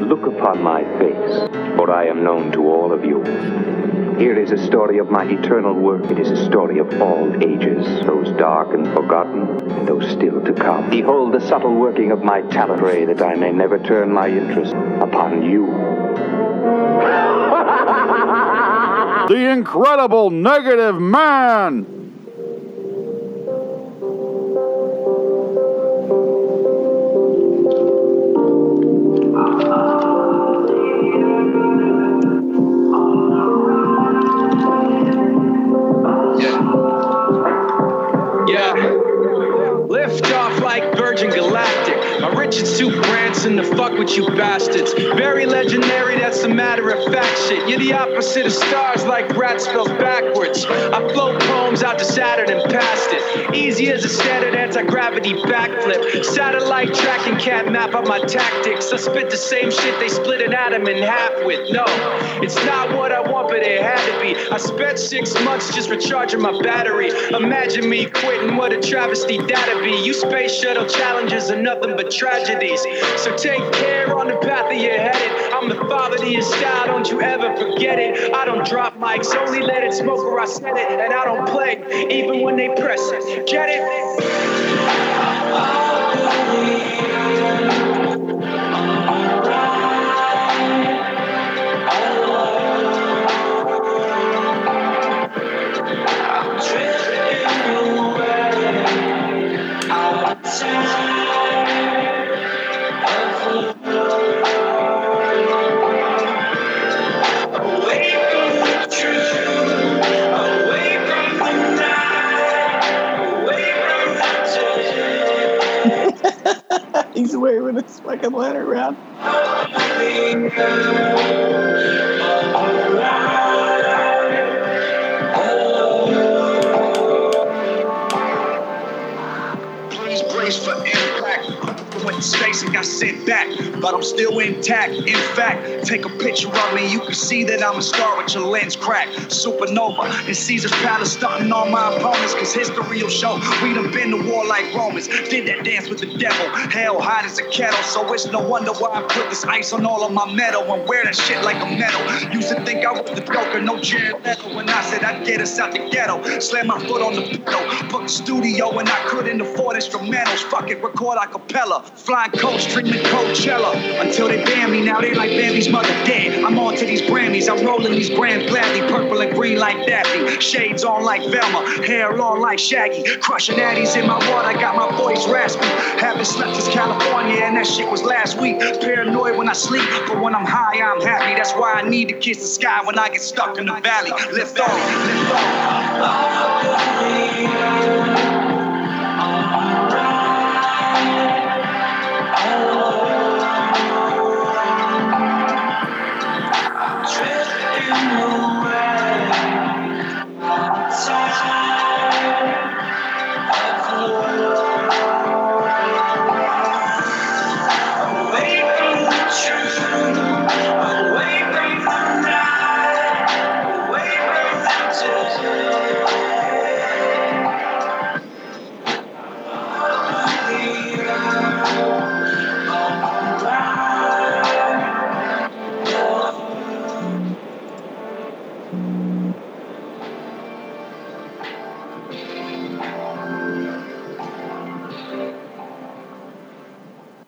Look upon my face, for I am known to all of you. Here is a story of my eternal work. It is a story of all ages, those dark and forgotten, and those still to come. Behold the subtle working of my talent, pray that I may never turn my interest upon you. The incredible negative man. Branson to fuck with you bastards. Very legendary, that's a matter of fact shit. You're the opposite of stars like rat spelled backwards. I float poems out to Saturn and past it. Easy as a standard anti gravity backflip. Satellite tracking cat map out my tactics. I spit the same shit they split an atom in half with. No, it's not what I want, but it had to be. I spent six months just recharging my battery. Imagine me quitting, what a travesty that'd be. You space shuttle challenges are nothing but tragedies. So take care on the path that you're headed. I'm the father to your style, don't you ever forget it. I don't drop mics, only let it smoke or I said it. And I don't play, even when they press it. Get it? He's waving his fucking letter around. Please brace for impact. I went to space and got sent back, but I'm still intact. In fact, take a picture of me, you can see that I'm a star with your lens cracked. Supernova in Caesar's palace, stunting on my opponents, cause history will show we done been to war like Romans. Did that dance with the devil, hell hot as a kettle. So it's no wonder why I put this ice on all of my metal and wear that shit like a medal. Used to think I was the Joker, no Jared Leto. When I said I'd get us out the ghetto, slam my foot on the pedal, book the studio, and I couldn't afford instrumentals. Fuck it, record a cappella, flying coach, dreaming Coachella. Until they ban me, now they like Bambi's mother dead. I'm on to these Grammys, I'm rolling these grand gladly, purple and green like Daffy, shades on like Velma, hair long like Shaggy, crushing addies in my water, I got my voice raspy. Haven't slept since California, and that shit was last week. Paranoid when I sleep, but when I'm high, I'm happy. That's why I need to kiss the sky when I get stuck in the valley. Lift off, lift off.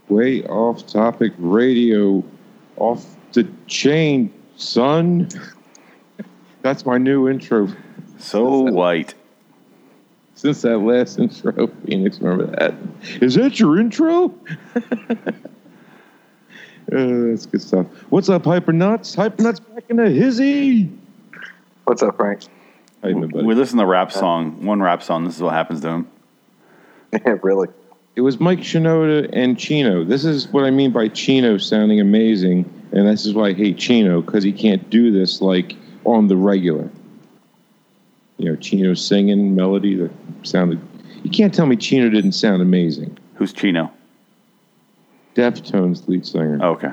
Way off topic radio, off the chain, son. That's my new intro. So white. Since that last intro, Phoenix, remember that? Is that your intro? Uh, that's good stuff. What's up, Hyper Nuts? Hyper Nuts back in the hizzy. What's up, Frank? How you doing, buddy? We listen to the rap song, one rap song. This is what happens to him. Yeah, really. It was Mike Shinoda and Chino. This is what I mean by Chino sounding amazing, and this is why I hate Chino because he can't do this like on the regular. You know, Chino singing melody that sounded. You can't tell me Chino didn't sound amazing. Who's Chino? Deftones lead singer. Oh, okay.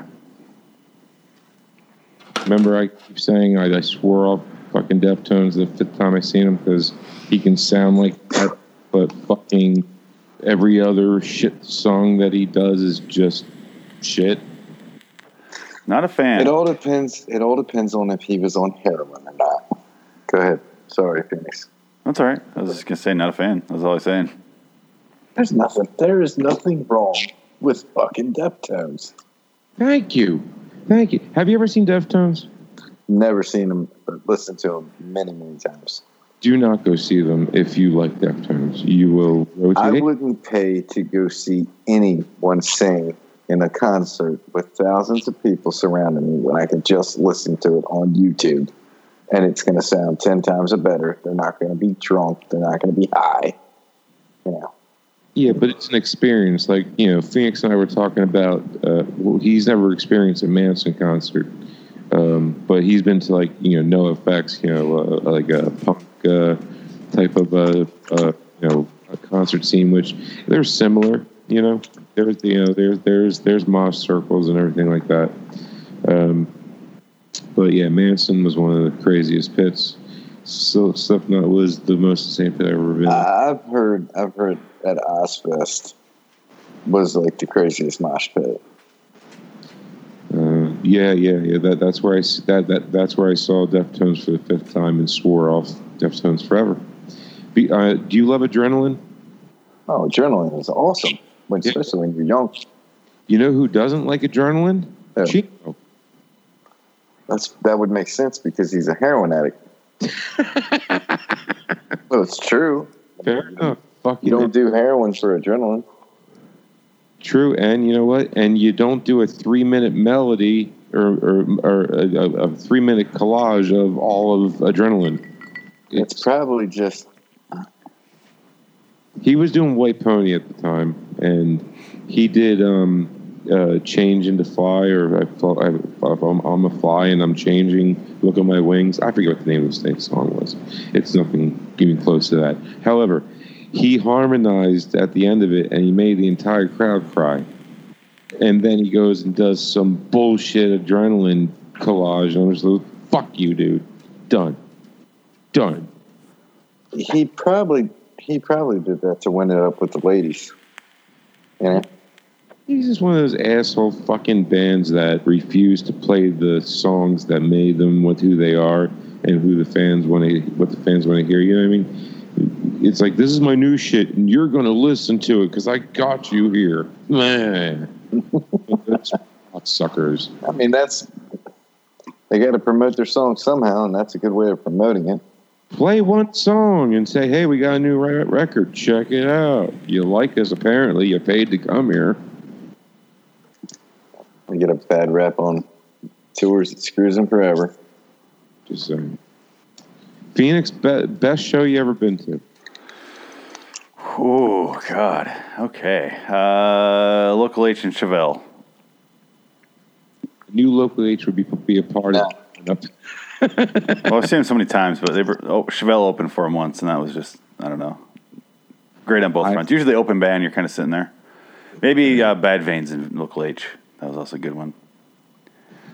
Remember, I keep saying I, I swore off fucking Deftones the fifth time I seen him because he can sound like that, but fucking every other shit song that he does is just shit. Not a fan. It all depends. It all depends on if he was on heroin or not. Go ahead. Sorry, Phoenix. That's all right. I was just gonna say not a fan. That's all I was saying. There's nothing. There is nothing wrong with fucking Deftones. Thank you. Thank you. Have you ever seen Deftones? Never seen them, but listened to them many, many times. Do not go see them if you like Deftones. You will I wouldn't pay to go see anyone sing in a concert with thousands of people surrounding me when I could just listen to it on YouTube. And it's going to sound 10 times better. They're not going to be drunk. They're not going to be high. You know, Yeah, but it's an experience. Like you know, Phoenix and I were talking about. Uh, well, he's never experienced a Manson concert, um, but he's been to like you know no effects. You know, uh, like a punk uh, type of uh, uh, you know concert scene, which they're similar. You know, there's you know there's there's there's mosh circles and everything like that. Um, but yeah, Manson was one of the craziest pits. So Slipknot was the most insane pit I've ever been. I've heard, I've heard at Ozzfest was like the craziest mosh pit. Uh, yeah, yeah, yeah. That that's where I that that that's where I saw Deftones for the fifth time and swore off Deftones forever. Be, uh, do you love adrenaline? Oh, adrenaline is awesome, when, Yeah. especially when you're young. You know who doesn't like adrenaline? Chico. That's that would make sense because he's a heroin addict. well, it's true. Fair enough. Fuck You don't do heroin for adrenaline. True, and you know what? And you don't do a three-minute melody or or, or a, a, three-minute collage of all of adrenaline. It's probably just he was doing White Pony at the time, and he did um, uh, change into fly, or I thought I, I'm, I'm a fly and I'm changing. Look at my wings. I forget what the name of the song was. It's nothing even close to that. However, he harmonized at the end of it, and he made the entire crowd cry. And then he goes and does some bullshit adrenaline collage. And I'm just like, fuck you, dude. Done. Done. he probably he probably did that to win it up with the ladies. Know? He's just one of those asshole fucking bands that refuse to play the songs that made them what who they are and who the fans want to what the fans want to hear. You know what I mean? It's like this is my new shit, and you're going to listen to it because I got you here. Man, That's suckers. I mean, that's they got to promote their song somehow, and that's a good way of promoting it. Play one song and say, "Hey, we got a new record. Check it out. You like us? Apparently, you paid to come here." We get a bad rap on tours that screws them forever. Just saying. Phoenix, be- best show you ever been to? Oh God. Okay. Uh, local H and Chevelle. new local H would be be a part of. Up. well, I've seen him so many times, but they were oh, Chevelle opened for him once, and that was just I don't know, great on both I- fronts. Usually, open band, you're kind of sitting there. Maybe uh, Bad Veins in local H. That was also a good one.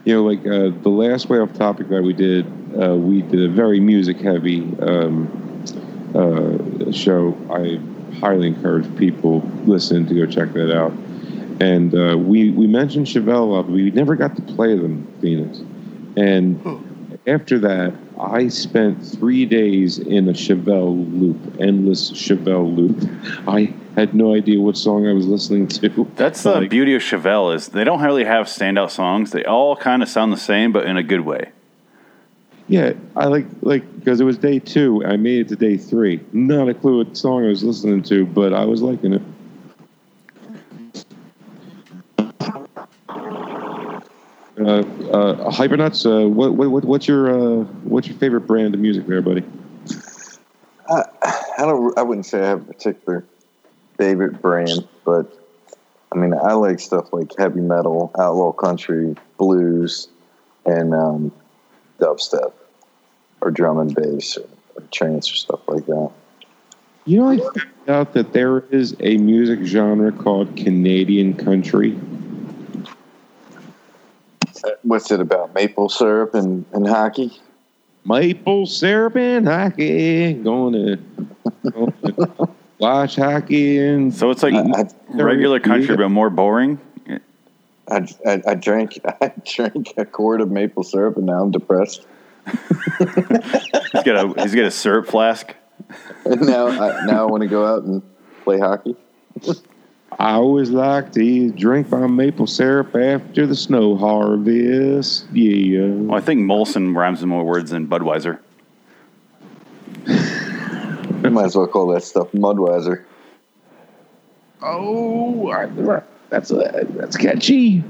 You know, like uh, the last way off topic that we did, uh, we did a very music heavy um, uh, show. I highly encourage people listening to go check that out. And uh, we we mentioned Chevelle, but we never got to play them, Phoenix. And after that, I spent three days in a Chevelle loop, endless Chevelle loop. I had no idea what song I was listening to. That's the Like, beauty of Chevelle is they don't really have standout songs. They all kind of sound the same, but in a good way. Yeah, I like like because it was day two. I made it to day three. Not a clue what song I was listening to, but I was liking it. Uh, uh, Hypernuts. Uh, what, what what what's your uh, what's your favorite brand of music, there, buddy? I, I don't. I wouldn't say I have a particular favorite brand, but I mean, I like stuff like heavy metal, outlaw country, blues, and um, dubstep, or drum and bass, or, or trance, or stuff like that. You know, I found out that there is a music genre called Canadian country. What's it about? Maple syrup and, and hockey? Maple syrup and hockey. Going to, going to watch hockey and So it's like I- I- regular country, but more boring. I, I, I drank I drank a quart of maple syrup and now I'm depressed. He's got a he's got a syrup flask. And now I, now I want to go out and play hockey. I always like to eat, drink my maple syrup after the snow harvest. Yeah. Well, I think Molson rhymes with more words than Budweiser. You might as well call that stuff Mudweiser. Oh, that's a, that's catchy.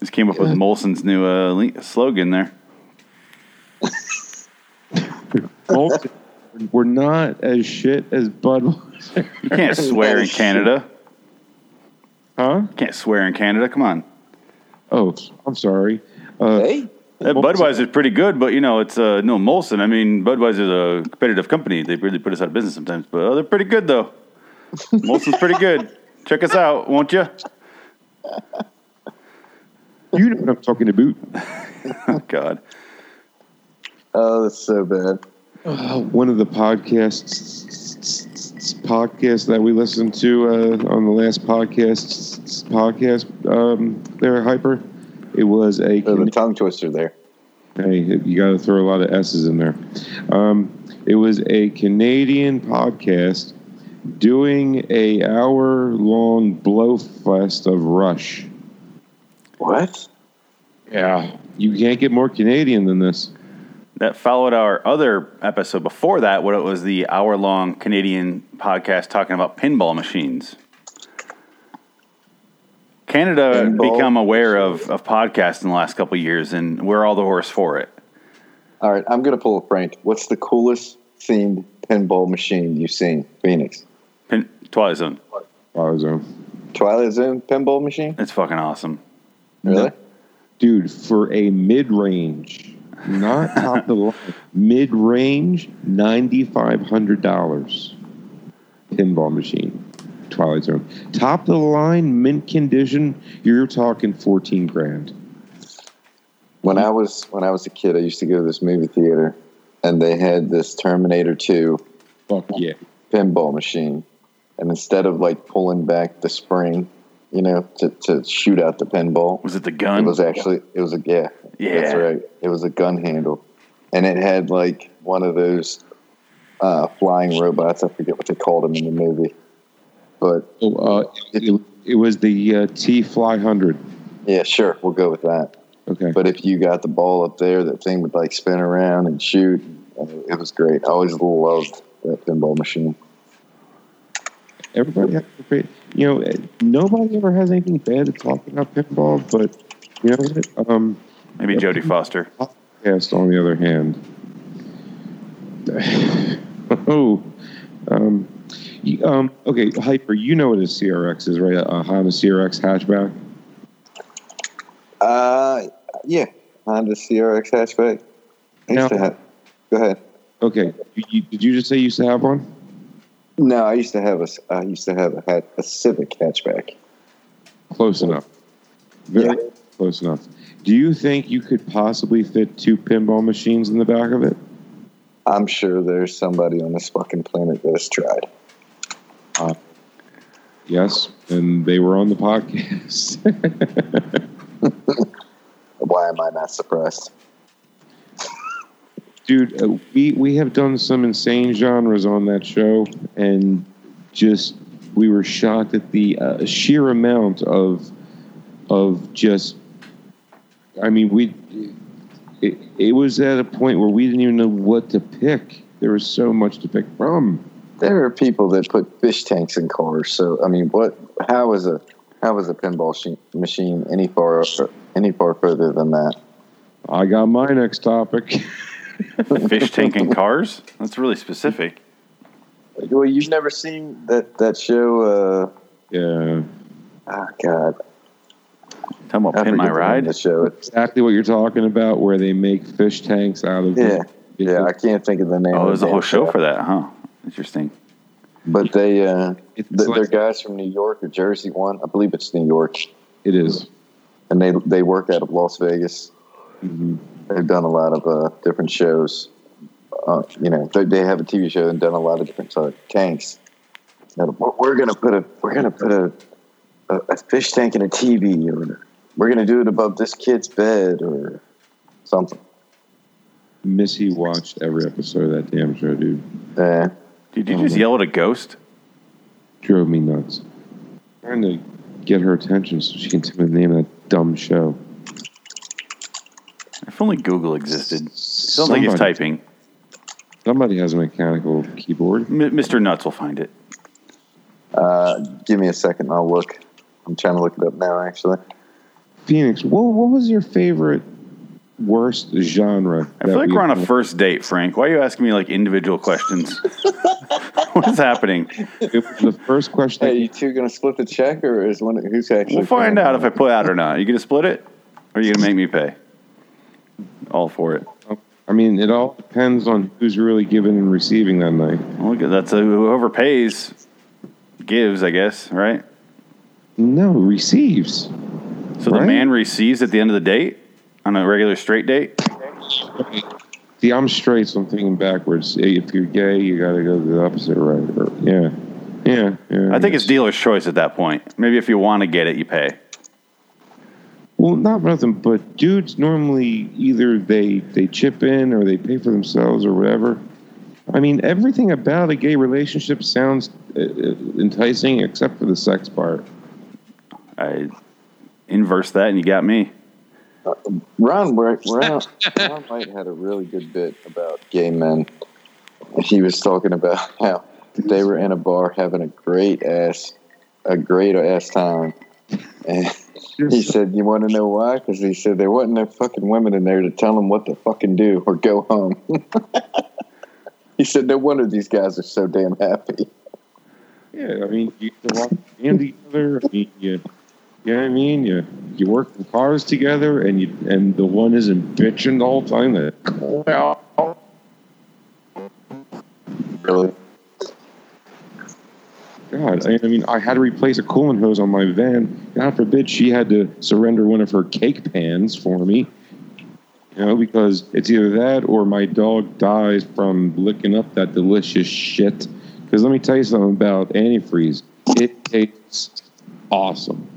Just came up with Molson's new uh, slogan there. Molson, We're not as shit as Budweiser. You can't swear in Canada. Huh? You can't swear in Canada. Come on. Oh, I'm sorry. Uh, Hey, That Budweiser's pretty good, but you know it's uh, no Molson. I mean, Budweiser is a competitive company. They really put us out of business sometimes, but uh, they're pretty good though. Molson's pretty good. Check us out, won't you? you know what I'm talking about. Oh God, oh, that's so bad. Uh, one of the podcasts podcasts that we listened to uh, on the last podcast podcast um, there hyper it was a Oh, the tongue twister there. hey you got to throw a lot of s's in there um, it was a canadian podcast doing a hour long blowfest of rush What? yeah you can't get more canadian than this that followed our other episode before that, what it was the hour-long Canadian podcast talking about pinball machines. Canada Pinball become aware of, of podcasts in the last couple of years, and we're all the horse for it. All right, I'm gonna pull a prank. What's the coolest themed pinball machine you've seen, Phoenix? Pin, Twilight Zone, Ozone. Twilight Zone pinball machine? it's fucking awesome. Really? dude for a mid-range not top of the line. Mid-range $9500 pinball machine twilight zone. Top of the line mint condition you're talking 14 grand. When I was when I was a kid, I used to go to this movie theater, and they had this Terminator 2 fuck yeah. pinball machine, and instead of like pulling back the spring, you know, to, to shoot out the pinball, Was it the gun? it was actually it was a yeah, Yeah. that's right. It was a gun handle, and it had like one of those uh, flying robots. I forget what they called them in the movie, but oh, uh, it, it was the uh, t fly 100 yeah, sure, we'll go with that. okay But if you got the ball up there, that thing would like spin around and shoot. It- it was great. I always loved that pinball machine. everybody has a great you know nobody ever has anything bad to talk about pinball but you know what um Maybe Jodie Foster. podcast, on the other hand, oh, um, um, okay, hyper. You know what a CRX is, right? A Honda CRX hatchback. Uh, yeah, Honda CRX hatchback. I used Now- to have. Go ahead. Okay, you, you, did you just say you used to have one? No, I used to have a. s- I used to have a, hat, a Civic hatchback. Close enough. Very Yeah. close enough. Do you think you could possibly fit two pinball machines in the back of it? I'm sure there's somebody on this fucking planet that has tried. Yes, and they were on the podcast. Why am I not surprised? dude uh, we we have done some insane genres on that show and just we were shocked at the uh, sheer amount of of just i mean we it, it was at a point where we didn't even know what to pick there was so much to pick from There are people that put fish tanks in cars. So I mean, what? How is a how is a pinball shi- machine any far any far further than that? i got my next topic Fish tank in cars? That's really specific. Well, you've never seen that that show. Uh, yeah oh God, Talking about I Pin My forget the name Ride? The show. It's, exactly what you're talking about where they make fish tanks out of yeah, yeah. I can't think of the name. Oh, there's a whole show for that, huh? Interesting. But they, uh, It's th- like- they're guys from New York or Jersey. One, I believe it's New York, it is and they they work out of Las Vegas. Mhm. They've done a lot of uh, different shows. Uh, you know, they, they have a TV show and done a lot of different uh, tanks. Now, we're- we're gonna put a we're gonna put a a, a fish tank and a TV, or we're gonna do it above this kid's bed, or something. Missy watched every episode of that damn show, dude. Yeah. Did you just yell at a ghost? Drove me nuts. Trying to get her attention so she can tell me the name of that dumb show. If only Google existed. Sounds like he's Somebody- typing. Somebody has a mechanical keyboard. M- Mr. Nuts will find it. Uh, give me a second. I'll look. I'm trying to look it up now. Actually, Phoenix, what, what was your favorite worst genre? I feel like we're on a first date, Frank. Why are you asking me like individual questions? what is happening? It was the first question. hey, you two gonna split the check, or is one who's actually? We'll find out if I put out or not. you gonna split it, or are you gonna make me pay? All for it. I mean, it all depends on who's really giving and receiving that night. Well, Look, that's uh whoever pays gives, I guess, right? No, receives. So the man receives at the end of the date on a regular straight date. See, I'm straight, so I'm thinking backwards. If you're gay, you got to go the opposite, right? Or, yeah, yeah, yeah. I think it's dealer's choice at that point. Maybe if you want to get it, you pay. Well, not nothing, but dudes normally either they they chip in or they pay for themselves or whatever. I mean, everything about a gay relationship sounds uh, uh, enticing except for the sex part. I inverse that, and you got me. Ron, Ron, Ron White had a really good bit about gay men. He was talking about how they were in a bar having a great ass, a great ass time, and he said, "You want to know why? Because he said there wasn't no fucking women in there to tell them what to fucking do or go home." he said, "No wonder these guys are so damn happy." Yeah, I mean, you can walk hand together. I mean, you, you know what I mean? You you work in cars together, and you and the one isn't bitching the whole time. That well, Really? God, I, I mean, I had to replace a coolant hose on my van. God forbid she had to surrender one of her cake pans for me. You know, because it's either that or my dog dies from licking up that delicious shit. Because let me tell you something about antifreeze. It tastes awesome.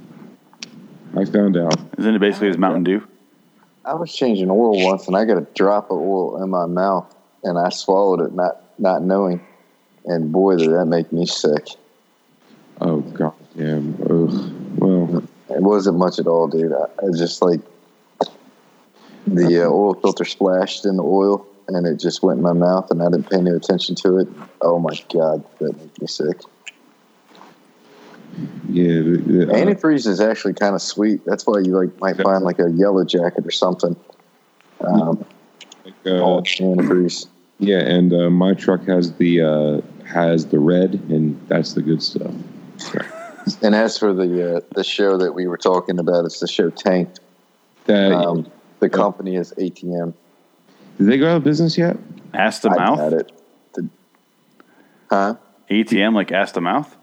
I found out. Isn't it basically as Mountain Dew? I was changing oil once, and I got a drop of oil in my mouth, and I swallowed it, not not knowing. And boy, did that make me sick. Oh god damn. Ugh. Well, It wasn't much at all, dude. I, I just like the uh, oil filter splashed in the oil, and it just went in my mouth, and I didn't pay any attention to it. Oh my god, that made me sick. Yeah. The, the, uh, Antifreeze is actually kind of sweet. That's why you like might find like a yellow jacket or something. Um, like, uh, antifreeze. yeah, and uh, my truck has the uh, has the red, and that's the good stuff. And as for the uh, the show that we were talking about, it's the show Tanked. That Um, the company is ATM. did they go out of business yet? Ass to I mouth? had it. The- huh? ATM like ass to mouth?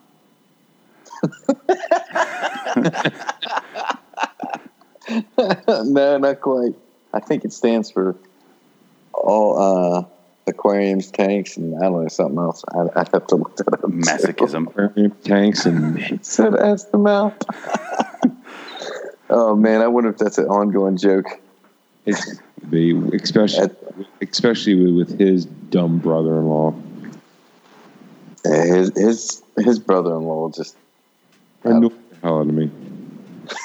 no, not quite. I think it stands for all uh, aquariums, tanks, and I don't know something else. I, I have to look that up. Masochism. Aquarium Tanks and said as the mouth. oh man, I wonder if that's an ongoing joke. it's the especially especially with, with his dumb brother-in-law. His his his brother-in-law just Annoyed the hell out of me.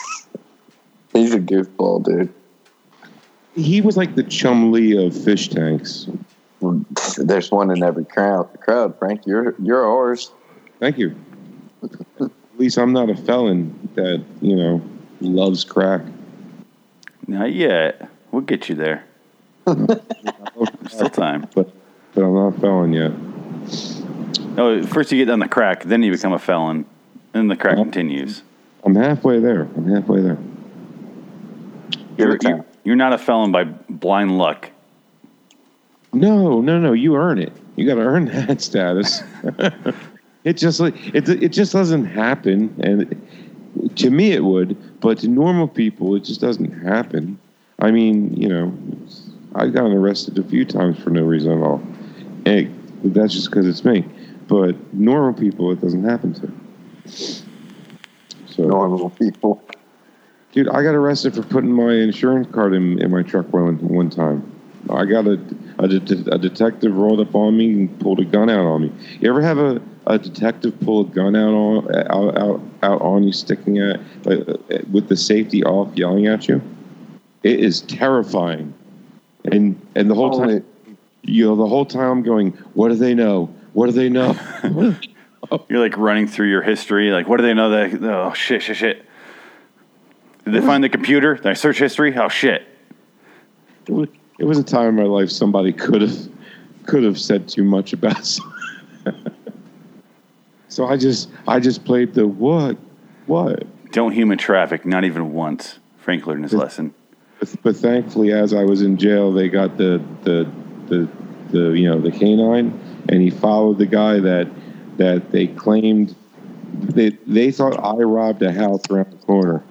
he's a goofball, dude. He was like the Chumlee of fish tanks. There's one in every crowd. Crowd, Frank. You're you're ours. Thank you. At least I'm not a felon that you know loves crack. Not yet. We'll get you there. Still time. but but I'm not a felon yet. Oh, first you get on the crack, then you become a felon, then the crack Oh. continues. I'm halfway there. I'm halfway there. You're, you're, you're not a felon by blind luck. No, no, no. You earn it. You got to earn that status. it just it. It just doesn't happen, and to me it would, but to normal people it just doesn't happen. I mean, you know, I've gotten arrested a few times for no reason at all, and that's just because it's me. But normal people, it doesn't happen to. So, normal people. dude, I got arrested for putting my insurance card in, in my truck one one time. I got a a, det- a detective rolled up on me and pulled a gun out on me. You ever have a, a detective pull a gun out on out out, out on you, sticking at like, uh, with the safety off, yelling at you? It is terrifying, and and the whole Only- time, you know, the whole time I'm going, what do they know? What do they know? You're like running through your history. Like, what do they know that? Oh shit, shit, shit. Did they find the computer? Did I search history? Oh shit. it was, a time in my life somebody could have could have said too much about so i just i just played the what what Don't human traffic, not even once. Frank learned his lesson. but, but thankfully as i was in jail they got the the the the you know the canine and he followed the guy that that they claimed they they thought i robbed a house around the corner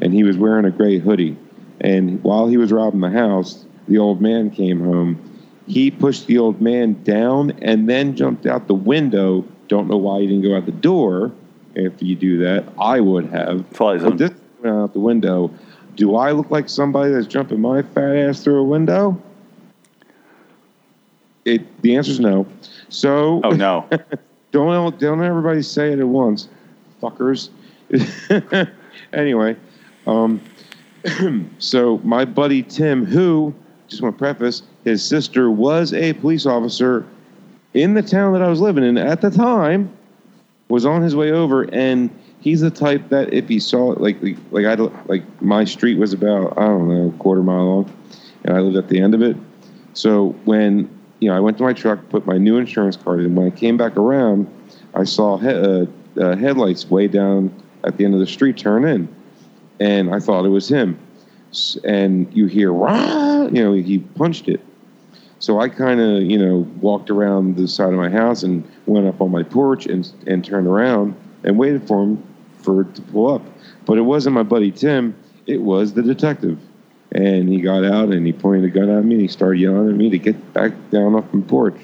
and he was wearing a gray hoodie and while he was robbing the house the old man came home he pushed the old man down and then jumped out the window don't know why he didn't go out the door after you do that i would have but Zone. this went out the window. Do I look like somebody that's jumping my fat ass through a window? It. The answer is no. So Oh no. don't don't everybody say it at once, fuckers. anyway, um, so my buddy Tim, who just want to preface, his sister was a police officer in the town that I was living in at the time, was on his way over, and he's the type that if he saw it, like like I like my street was about I don't know a quarter mile long, and I lived at the end of it. So when you know I went to my truck, put my new insurance card in. When I came back around, I saw he- uh, uh, headlights way down at the end of the street turn in, and I thought it was him. And you hear, Rah! you know, he punched it. So I kind of, you know, walked around the side of my house and went up on my porch and and turned around and waited for him for it to pull up. But it wasn't my buddy Tim; it was the detective. And he got out and he pointed a gun at me and he started yelling at me to get back down off my porch.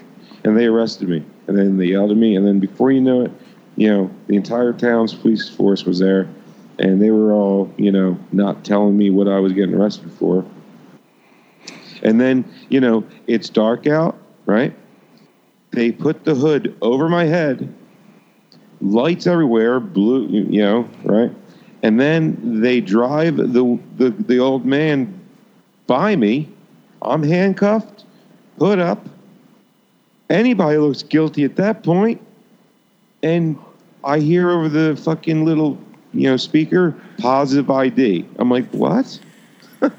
And they arrested me. And then they yelled at me. And then before you know it, you know, the entire town's police force was there. And they were all, you know, not telling me what I was getting arrested for. And then, you know, it's dark out, right? They put the hood over my head, lights everywhere, blue, you know, right? And then they drive the the, the old man by me. I'm handcuffed, put up. Anybody looks guilty at that point. And I hear over the fucking little, you know, speaker, positive ID. I'm like, what?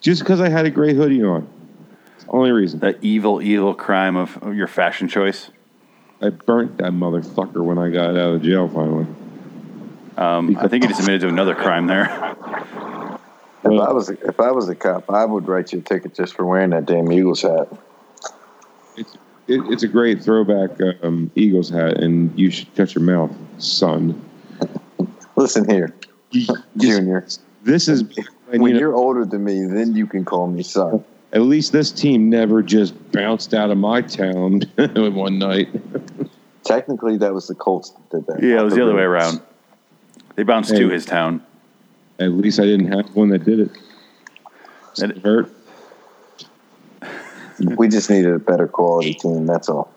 Just because I had a gray hoodie on. The only reason. That evil, evil crime of your fashion choice. I burnt that motherfucker when I got out of jail finally. Um, I think he just admitted to another crime there. If I was if I was a cop, I would write you a ticket just for wearing that damn Eagles hat. It's, it, it's a great throwback um, Eagles hat, and you should shut your mouth, son. Listen here, Junior. This is and, When you know, you're older than me, then you can call me son. at least this team never just bounced out of my town one night. Technically, that was the Colts that did that. Yeah, it was the other way around. They bounced to his town. At least I didn't have one that did it. That- It hurt. We just needed a better quality team. That's all.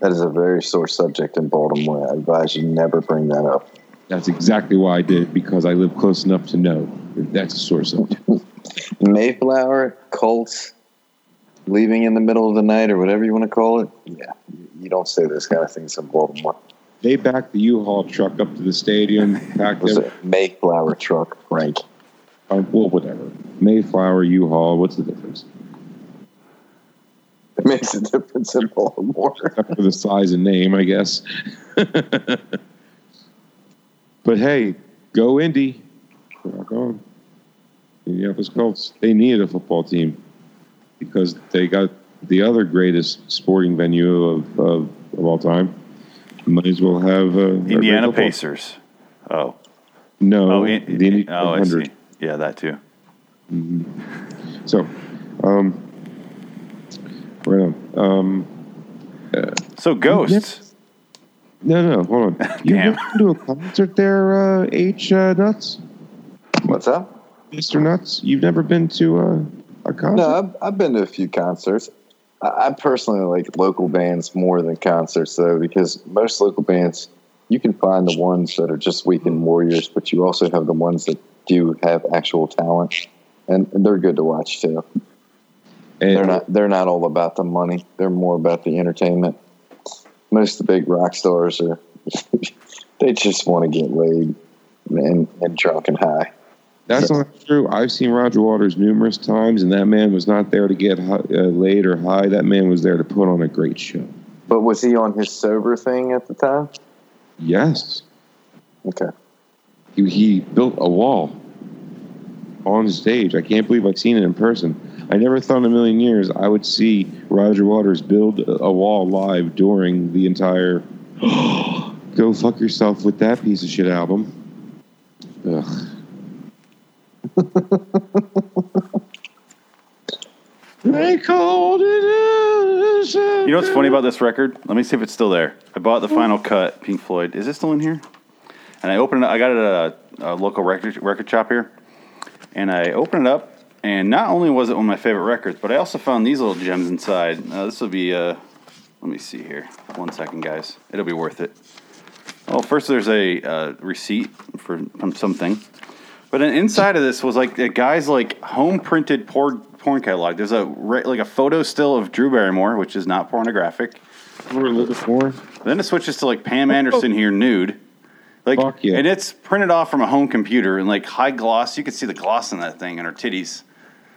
That is a very sore subject in Baltimore. I advise you never bring that up. That's exactly why I did it because I live close enough to know that that's a source of. Mayflower, Colts, leaving in the middle of the night or whatever you want to call it. Yeah, you don't say those kind of things in Baltimore. They backed the U-Haul truck up to the stadium, packed It was it. a Mayflower truck, Frank. Um, well, whatever. Mayflower, U-Haul. What's the difference? It makes a difference in Baltimore. except for the size and name, I guess. but hey, go Indy. Rock on. Indianapolis Colts. They needed a football team because they got the other greatest sporting venue of, of, of all time. Might as well have uh, a great Indiana Pacers. Oh. No, Oh, in, the Indy oh, I see. Yeah, that too. So, um, right on. Um, So ghosts. No, no, hold on. You Damn. been to a concert there, uh, H uh, Nuts, What's up? Mister Nuts? You've never been to uh, a concert? No, I've, I've been to a few concerts. I, personally like local bands more than concerts, though, because most local bands, you can find the ones that are just weekend warriors, but you also have the ones that do have actual talent, and, and they're good to watch too. And- They're not they're not all about the money. They're more about the entertainment. Most of the big rock stars are they just want to get laid and, and drunk and high. That's not true. I've seen Roger Waters numerous times, and that man was not there to get hi- uh, laid or high. That man was there to put on a great show. But was he on his sober thing at the time? Yes, Okay. he, he built a wall on stage. I can't believe I've seen it in person. I never thought in a million years I would see Roger Waters build a a wall live during the entire "Go Fuck Yourself with That Piece of Shit" album. Ugh. They called it. You know what's funny about this record? Let me see if it's still there. I bought the final cut, Pink Floyd. Is it still in here? And I opened it. I got it at a, a local record record shop here, and I opened it up. And not only was it one of my favorite records, but I also found these little gems inside. Uh, this will be. Uh, let me see here. One second, guys. It'll be worth it. Well, first there's a uh, receipt for from something, but then inside of this was like a guy's like home printed porn porn catalog. There's a like a photo still of Drew Barrymore, which is not pornographic. We're a little more. Then it switches to like Pam Anderson here nude. Like Fuck yeah. and it's printed off from a home computer and like high gloss. You can see the gloss in that thing and her titties.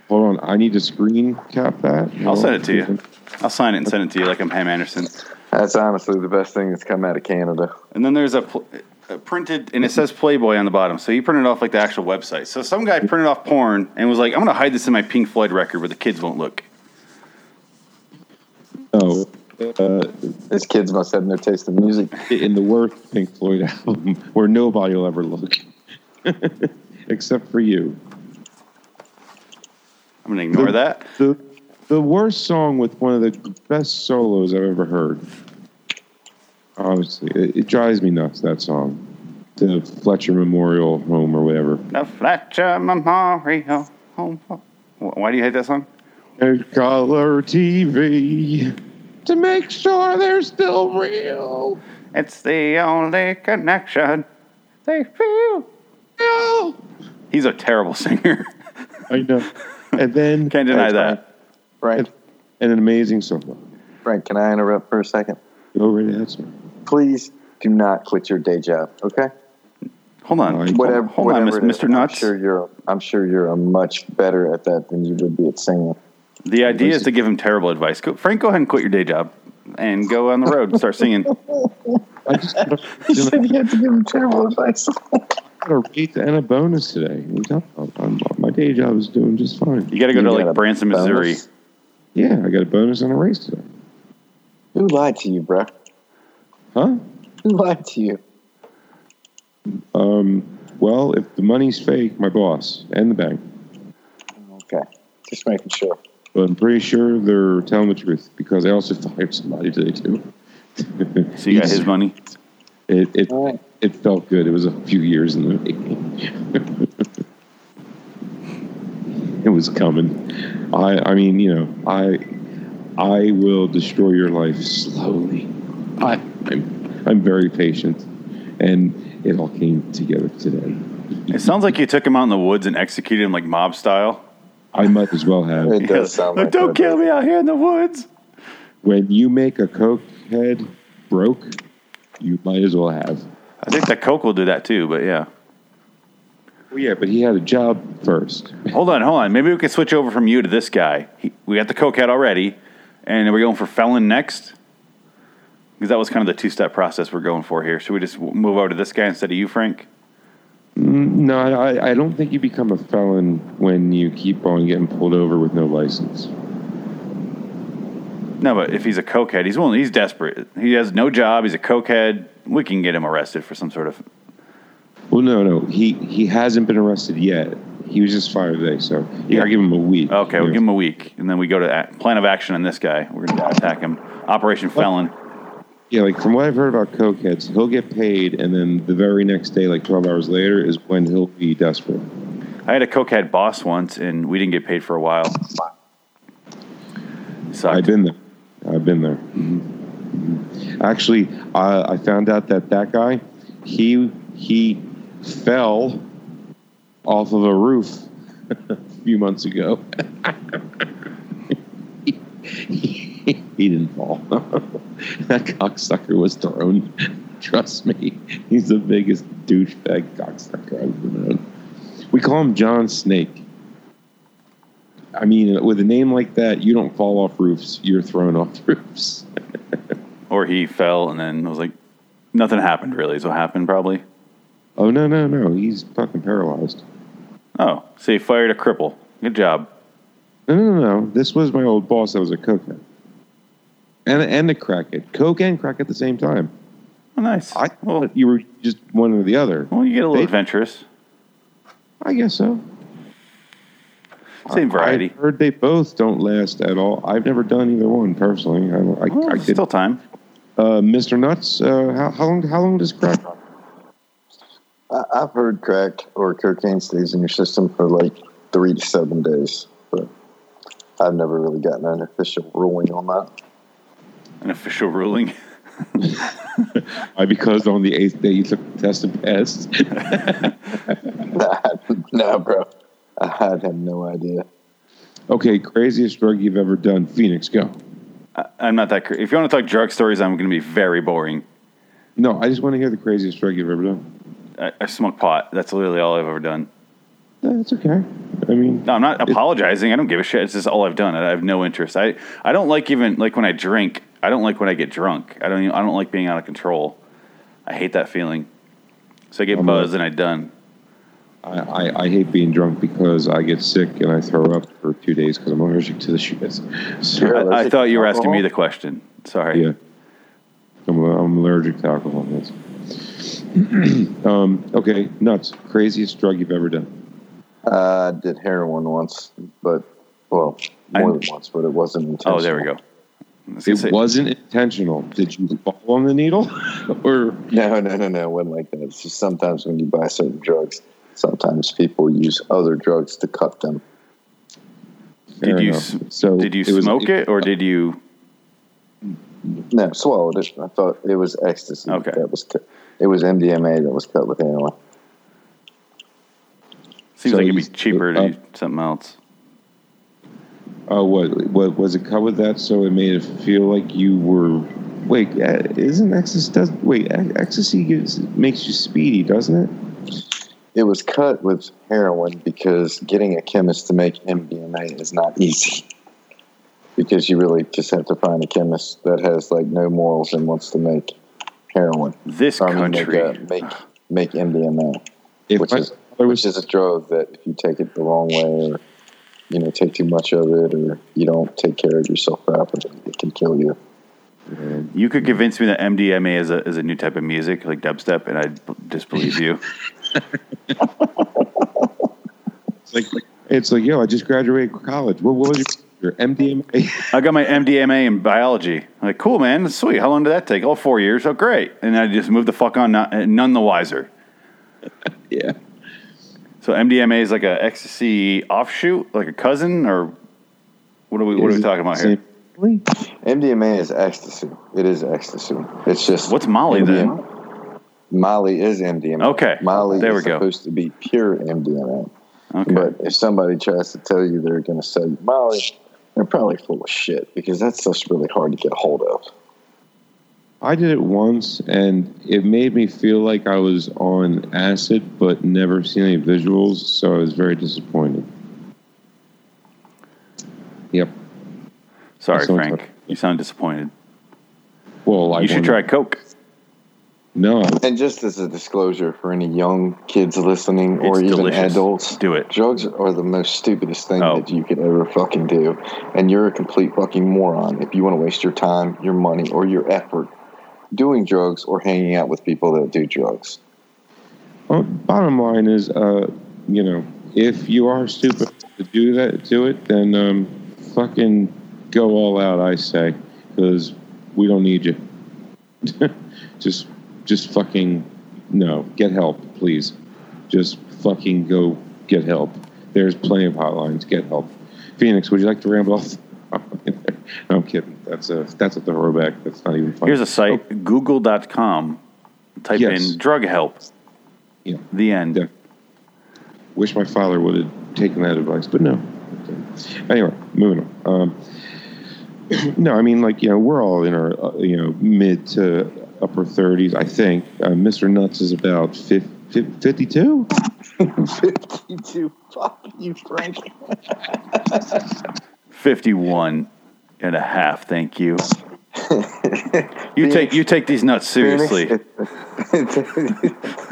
Hold on, I need to screen cap that. I'll send it to you. I'll sign it and send it to you like I'm Pam Anderson. That's honestly the best thing that's come out of Canada. And then there's a, pl- a printed, and it says Playboy on the bottom. So you printed off like the actual website. So some guy printed off porn and was like, I'm going to hide this in my Pink Floyd record where the kids won't look. Oh, uh, These kids must have no taste in music. in the worst Pink Floyd album where nobody will ever look, except for you. I'm going to ignore that. The the worst song with one of the best solos I've ever heard. Honestly, it, it drives me nuts. That song, the Fletcher Memorial Home or whatever. The Fletcher Memorial Home. Why do you hate that song? And color TV to make sure they're still real. It's the only connection they feel. real. He's a terrible singer. I know. And then Can't deny that. Frank, and an amazing solo. Frank, can I interrupt for a second? Go right ahead, sir. Please do not quit your day job. Okay. Hold on. Whatever. Hold on, whatever it is. Mr. Nuts. I'm sure you're. I'm sure you're a much better at that than you would be at singing. The idea is to give him terrible advice. Go, Frank, go ahead and quit your day job and go on the road and start singing. I just got a, you had to give him terrible advice. got a rate and a bonus today. We talked I'm- my day job is doing just fine. You got to go You to like a Branson, Missouri. Yeah, I got a bonus on a race today. Who lied to you, bro? Huh? Who lied to you? Um, well, if the money's fake, my boss and the bank. Okay, just making sure. But I'm pretty sure they're telling the truth because I also fired somebody today too. So you got his money. It it, All right. it felt good. It was a few years in the making. it was coming. I I mean, you know, I I will destroy your life slowly. I I'm I'm very patient, and it all came together today. It sounds like you took him out in the woods and executed him like mob style. I might as well have. It does sound like Don't kill me out here in the woods. When you make a coke head broke, you might as well have. I think that Coke will do that too, but yeah. Well, yeah, but he had a job first. Hold on, hold on. Maybe we can switch over from you to this guy. He, we got the Coke head already, and we're going for felon next. Because that was kind of the two step process we're going for here. Should we just move over to this guy instead of you, Frank? Mm, no, I, I don't think you become a felon when you keep on getting pulled over with no license. No, but if he's a cokehead, he's willing. He's desperate. He has no job. He's a cokehead. We can get him arrested for some sort of. Well, no, no, he he hasn't been arrested yet. He was just fired today, so you gotta give him a week. Okay, we'll give him a week, and then we go to a- plan of action on this guy. We're going to attack him. Operation Felon. Yeah, like from what I've heard about cokeheads, he'll get paid, and then the very next day, like 12 hours later, is when he'll be desperate. I had a cokehead boss once, and we didn't get paid for a while. Sucked. I've been there. I've been there. Mhm. Actually, I, I found out that that guy, he he fell off of a roof a few months ago. he, didn't fall. that cocksucker was thrown. Trust me, he's the biggest douchebag cocksucker I've ever known. We call him John Snake. I mean, with a name like that, you don't fall off roofs. You're thrown off roofs. or he fell, and then I was like, nothing happened really. Is what happened probably. Oh no, no, no! He's fucking paralyzed. Oh, so he fired a cripple. Good job. No, no, no, no. This was my old boss that was a cokehead, and and a crackhead, coke and crack at the same time. Oh, nice. I thought you were just one or the other. well, you get a little They- adventurous. I guess so. Same variety. I heard they both don't last at all. I've never done either one personally. I, I, Well, I did. still time. Uh, Mr. Nuts, uh, how, how long? How long does crack? I've heard crack or cocaine stays in your system for like three to seven days, but I've never really gotten an official ruling on that. An official ruling. Why? Because on the eighth day you took the test and passed. no, bro. I had no idea. okay, craziest drug you've ever done. Phoenix, go. I, I'm not that. Cra- if you want to talk drug stories, I'm going to be very boring. No, I just want to hear the craziest drug you've ever done. I, I smoke pot. That's literally all I've ever done. That's okay. I mean, No, I'm not apologizing. I don't give a shit. It's just all I've done. I have no interest. I, I don't like even like when I drink. I don't like when I get drunk. I don't. Even, I don't like being out of control. I hate that feeling. So I get I'm buzzed a- and I done. I, I, I hate being drunk because I get sick and I throw up for two days because I'm allergic to the shit. So, I, I thought you were asking me the question. Sorry. yeah. I'm, I'm allergic to alcohol. Yes. um, okay, nuts. Craziest drug you've ever done. Uh, I did heroin once, but well, more I- than once, but it wasn't intentional. Oh, there we go. I was It say- wasn't intentional. Did you fall on the needle? or No, no, no, no. It wasn't like that. It's just sometimes when you buy certain drugs, sometimes people use other drugs to cut them. fair Did you s- so did you it was- smoke it or did you? No, swallowed it. I thought it was ecstasy. Okay. That was cut. It was MDMA that was cut with heroin. Seems So like it'd be cheaper to uh, do something else. Oh, what, what was it cut with that? So it made it feel like you were. Wait, uh, isn't ecstasy? Does wait? Ecstasy gives, makes you speedy, doesn't it? It was cut with heroin because getting a chemist to make MDMA is not easy. Because you really just have to find a chemist that has like no morals and wants to make heroin. This I mean, make, country. uh, make make MDMA, If which my is father which is a drug that if you take it the wrong way or you know take too much of it or you don't take care of yourself properly, it can kill you. You could convince me that MDMA is a is a new type of music, like dubstep, and I'd disbelieve you. it's like, it's like, yo, I just graduated college. What, what was your, your MDMA? I got my MDMA in biology. I'm like, cool, man, that's sweet. How long did that take? Oh, four years. Oh, great. And I just moved the fuck on, not, none the wiser. yeah. So MDMA is like a ecstasy offshoot, like a cousin, or what are we what are we talking about here? MDMA is ecstasy. It is ecstasy. It's just What's Molly then? MDMA Molly is MDMA. Okay, Molly there is we go. supposed to be pure MDMA. Okay. But if somebody tries to tell you they're going to sell you Molly, they're probably full of shit because that's just really hard to get a hold of. I did it once, and it made me feel like I was on acid, but never seen any visuals, so I was very disappointed. Yep. Sorry, Frank. like- You sound disappointed. Well, I You should wanted- try Coke. No, And just as a disclosure for any young kids listening or even delicious. adults, Do it. drugs are the most stupidest thing Oh. that you could ever fucking do. And you're a complete fucking moron if you want to waste your time, your money, or your effort doing drugs or hanging out with people that do drugs. Well, bottom line is, uh, you know, if you are stupid to do that, do it, then um, fucking go all out. I say, because we don't need you. just, just fucking no. Get help, please. Just fucking go get help. There's plenty of hotlines. Get help. Phoenix, would you like to ramble off? no, I'm kidding. That's a that's a throwback. That's not even funny. Here's a site, google.com. Type Yes. in drug help. Yeah. The end. Yeah. Wish my father would have taken that advice, but no. Anyway, moving on. Um, no, I mean, like you know, we're all in our uh, you know mid to upper thirties. I think uh, Mr. Nuts is about fif- fif- 52. 52. Fuck you, Frank. 51 and a half, thank you. You take you take these nuts seriously.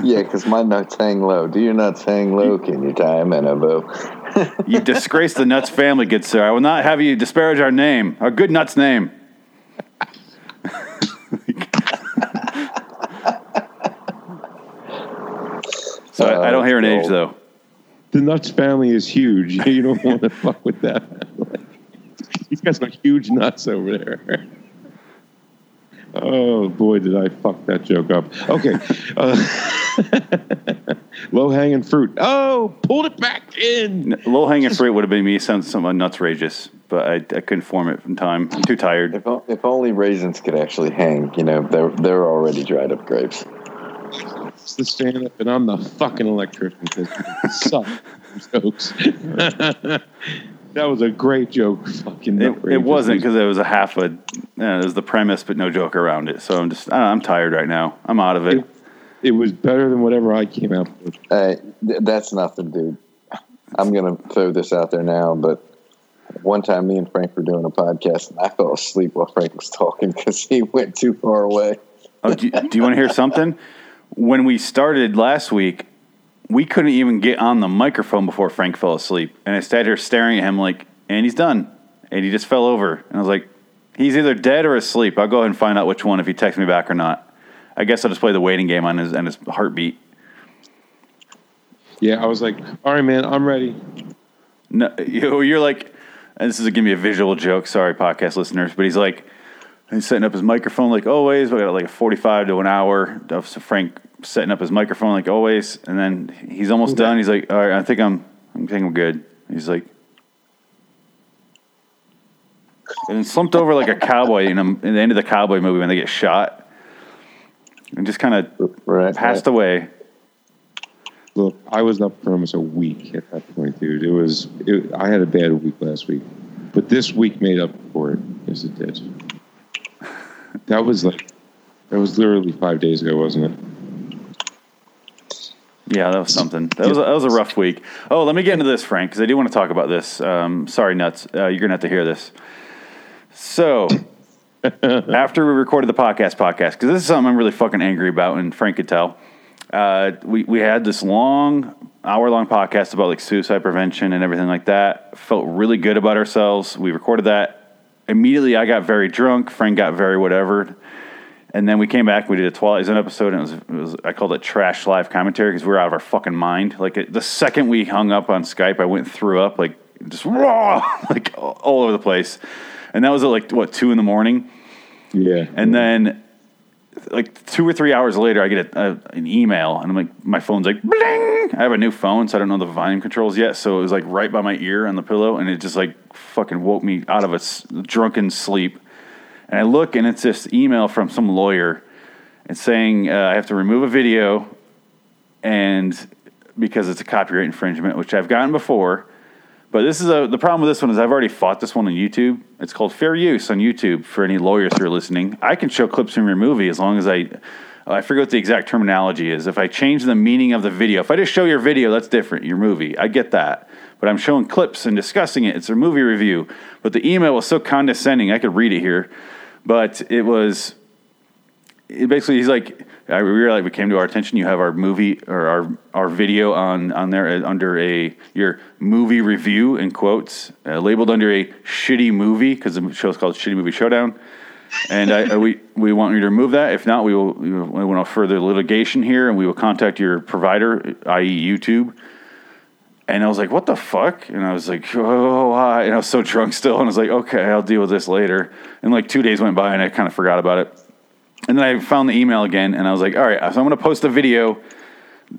yeah, because my nuts hang low. Do your nuts hang low? Can you tie them in a bow? You disgrace the Nuts family, good sir. I will not have you disparage our name, our good Nuts name. so I, I don't hear an oh, age though. The Nuts family is huge. You don't want to fuck with that. Like, he's got some huge nuts over there. Oh boy, did I fuck that joke up. Okay. Uh, low hanging fruit. Oh, pulled it back in. Low hanging fruit would have been me sounds something nuts rageous, but I, I couldn't form it in time. I'm too tired. If, if only raisins could actually hang, you know, they're, they're already dried up grapes. It's the stand up, and I'm the fucking electrician because you suck jokes. That was a great joke. Fucking It, it wasn't because it was a half a, uh, it was the premise, but no joke around it. So I'm just, I am tired right now. I'm out of it. It, it was better than whatever I came out with. Uh, th- that's nothing, dude. I'm going to throw this out there now, but one time me and Frank were doing a podcast and I fell asleep while Frank was talking because he went too far away. Oh, do, you- do you want to hear something? When we started last week, we couldn't even get on the microphone before Frank fell asleep. And I sat here staring at him like, and he's done. And he just fell over. And I was like, he's either dead or asleep. I'll go ahead and find out which one if he texts me back or not. I guess I'll just play the waiting game on his, on his heartbeat. Yeah, I was like, all right, man, I'm ready. No, you- you're like, and this is gonna be a visual joke. Sorry, podcast listeners, but he's like, he's setting up his microphone like always. We got like a 45 to an hour of Frank setting up his microphone like always, and then he's almost done. He's like, all right, I think I'm, I think I'm good. He's like, and slumped over like a cowboy in, a, in the end of the cowboy movie when they get shot, and just kind of Right. passed away. Look, I was up for almost a week at that point, dude. It was, it, I had a bad week last week, but this week made up for it. Yes, it did. That was like, that was literally five days ago, wasn't it? Yeah, that was something. That was a, that was a rough week. Oh, let me get into this, Frank, because I do want to talk about this. Um, sorry, nuts. Uh, you're gonna have to hear this. So, after we recorded the podcast, podcast, because this is something I'm really fucking angry about, and Frank could tell. Uh, we we had this long, hour long podcast about like suicide prevention and everything like that. Felt really good about ourselves. We recorded that. Immediately, I got very drunk. Frank got very whatever. And then we came back. We did a Twilight Zone episode, and it was, it was I called it trash live commentary because we were out of our fucking mind. Like it, the second we hung up on Skype, I went and threw up like just raw, like all all over the place. And that was at like what two in the morning. Yeah. And then like two or three hours later, I get a, a, an email, and I'm like, my phone's like bling. I have a new phone, so I don't know the volume controls yet. So it was like right by my ear on the pillow, and it just like fucking woke me out of a s- drunken sleep. And I look, and it's this email from some lawyer. It's saying uh, I have to remove a video, and because it's a copyright infringement, which I've gotten before. But this is a the problem with this one is I've already fought this one on YouTube. It's called fair use on YouTube for any lawyers who are listening. I can show clips from your movie as long as I I forget what the exact terminology is. If I change the meaning of the video, if I just show your video, that's different. Your movie, I get that. But I'm showing clips and discussing it. It's a movie review. But the email was so condescending. I could read it here, but it was it basically he's like I were we came to our attention. You have our movie or our our video on on there uh, under a your movie review in quotes uh, labeled under a shitty movie because the show is called Shitty Movie Showdown. And I, we we want you to remove that. If not, we will we will further litigation here, and we will contact your provider, i.e., YouTube. And I was like, "What the fuck?" And I was like, "Oh, why?" And I was so drunk still, and I was like, "Okay, I'll deal with this later." And like two days went by, and I kind of forgot about it. And then I found the email again, and I was like, all right, so I'm going to post a video,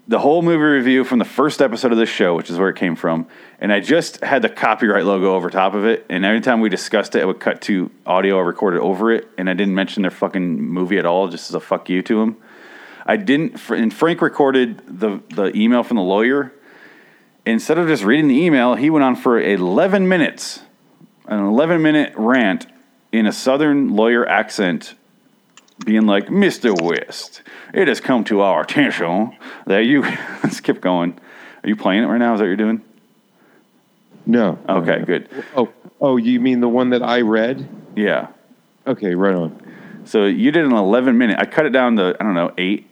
the whole movie review from the first episode of this show, which is where it came from. And I just had the copyright logo over top of it. And every time we discussed it, I would cut to audio I recorded over it. And I didn't mention their fucking movie at all, just as a fuck you to them. I didn't, and Frank recorded the, the email from the lawyer. Instead of just reading the email, he went on for 11 minutes, an 11 minute rant in a southern lawyer accent being like, Mr. West, it has come to our attention that you. Let's keep going. Are you playing it right now? Is that what you're doing? No. Okay, good. Oh, oh, you mean the one that I read? Yeah. Okay, right on. So you did an 11 minute. I cut it down to, I don't know, eight.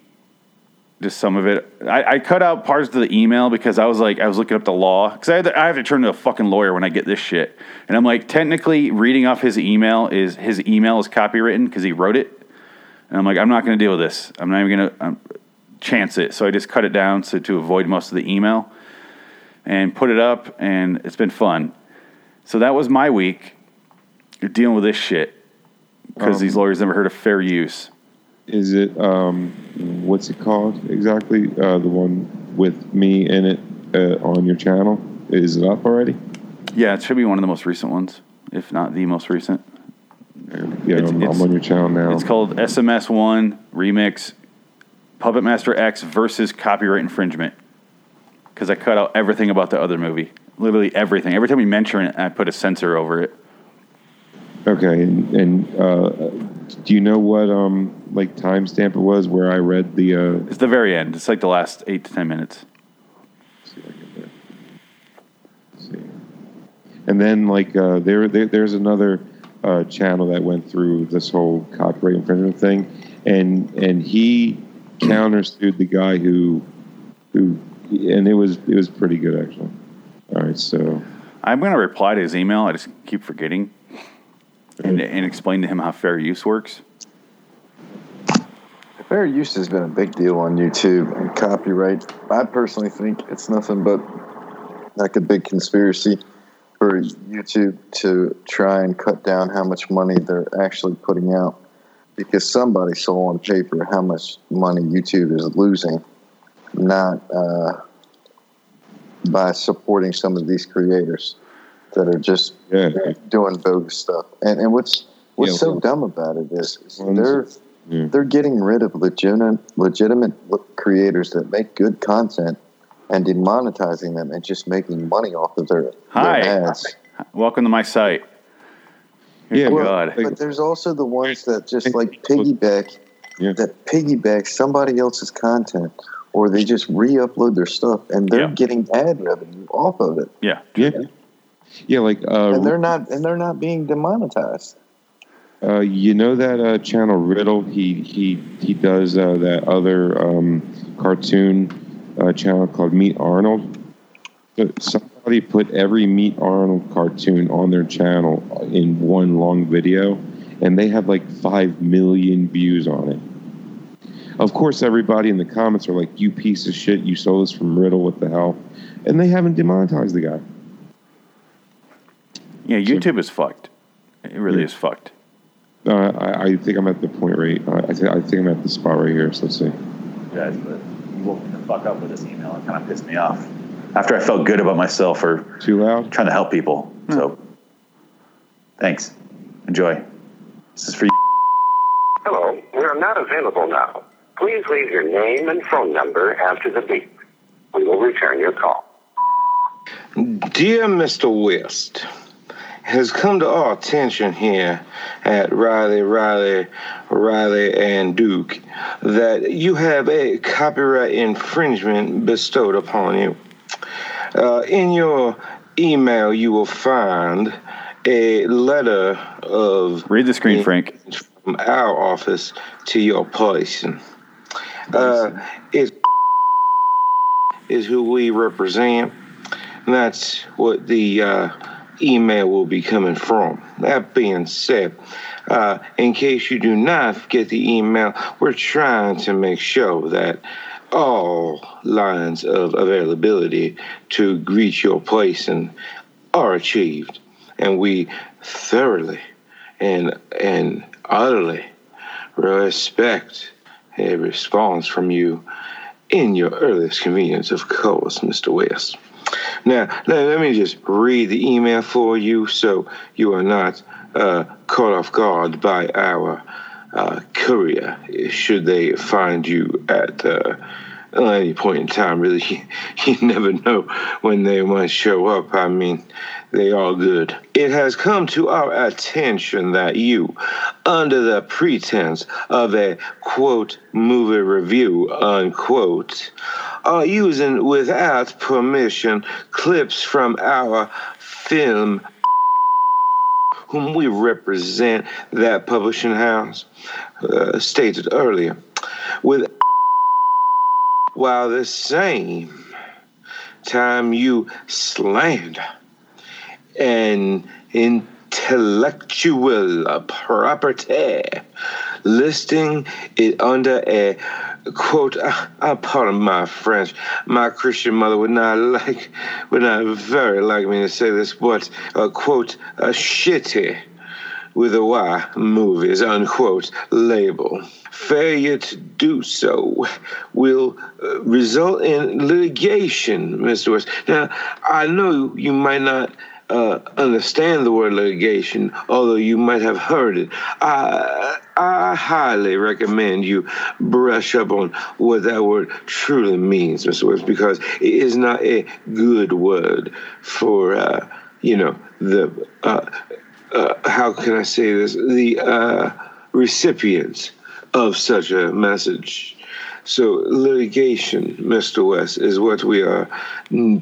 Just some of it. I, I cut out parts of the email because I was like, I was looking up the law. Because I, had to- I have to turn to a fucking lawyer when I get this shit. And I'm like, technically, reading off his email is his email is copywritten because he wrote it. And I'm like, I'm not going to deal with this. I'm not even going to um, chance it. So I just cut it down so to avoid most of the email and put it up, and it's been fun. So that was my week dealing with this shit because Um, these lawyers never heard of fair use. Is it um, what's it called exactly? Uh, the one with me in it uh, on your channel. Is it up already? Yeah, it should be one of the most recent ones, if not the most recent. Yeah, It's- I'm, it's- I'm on your channel now. It's called SMS One Remix Puppet Master X versus copyright infringement. Because I cut out everything about the other movie, literally everything. Every time we mention it, I put a censor over it. Okay, and, and uh, do you know what um like timestamp it was where I read the? Uh, It's the very end. It's like the last eight to ten minutes. see if I can see. And then like uh, there, there there's another uh, channel that went through this whole copyright infringement thing, and and he countersued the guy who who and it was it was pretty good actually. All right, so I'm going to reply to his email. I just keep forgetting. And, and explain to him how fair use works. Fair use has been a big deal on YouTube and copyright. I personally think it's nothing but like a big conspiracy for YouTube to try and cut down how much money they're actually putting out because somebody saw on paper how much money YouTube is losing, not uh, by supporting some of these creators that are just yeah, doing bogus stuff. And and what's what's Yeah, so well- dumb about it is, is they're yeah. they're getting rid of legitimate legitimate creators that make good content and demonetizing them and just making money off of their, Hi. their ads. Welcome to my site. Yeah, well, God. But there's also the ones that just like piggyback Yeah. that piggyback somebody else's content or they just re-upload their stuff and they're Yeah. getting ad revenue off of it. Yeah. yeah, yeah, like uh, And they're not and they're not being demonetized. Uh, you know that uh, channel Riddle? He he he does uh, that other um, cartoon uh, channel called Meet Arnold. Somebody put every Meet Arnold cartoon on their channel in one long video, and they had like five million views on it. Of course, everybody in the comments are like, "You piece of shit! You stole this from Riddle. What the hell?" And they haven't demonetized the guy. Yeah, YouTube is fucked. It really Yeah. is fucked. Uh, I, I think I'm at the point right. I, I, think, I think I'm at the spot right here. So let's see. guys, but woke the fuck up with this email. It kind of pissed me off. After I felt good about myself for Too loud? trying to help people. Hmm. So, thanks. Enjoy. This is for you. Hello, we are not available now. Please leave your name and phone number after the beep. We will return your call. Dear Mr. West, it has come to our attention here at Riley, Riley, Riley, and Duke that you have a copyright infringement bestowed upon you. Uh, in your email, you will find a letter of Read the screen, Frank. from our office to your person. Uh, is is who we represent. And that's what the uh, email will be coming from. That being said, uh, in case you do not get the email, we're trying to make sure that all lines of availability to reach your place and are achieved. And we thoroughly and and utterly respect a response from you in your earliest convenience, of course, Mr. West. Now, let, let me just read the email for you so you are not uh, caught off guard by our uh, courier should they find you at uh, any point in time. Really, you, you never know when they might show up. I mean, they are good. It has come to our attention that you, under the pretense of a quote movie review unquote, are using without permission clips from our film whom we represent that publishing house uh, stated earlier with while the same time you slander and intellectual property, listing it under a quote. Uh, uh, pardon my French. My Christian mother would not like, would not very like me to say this, but a quote a shitty with a Y movies unquote label. Failure to do so will uh, result in litigation, Mr. West. Now, I know you might not uh, understand the word litigation, although you might have heard it. I, I highly recommend you brush up on what that word truly means, Mr. West, because it is not a good word for, uh, you know, the, uh, uh, how can I say this, the uh, recipients of such a message. So, litigation, Mr. West, is what we are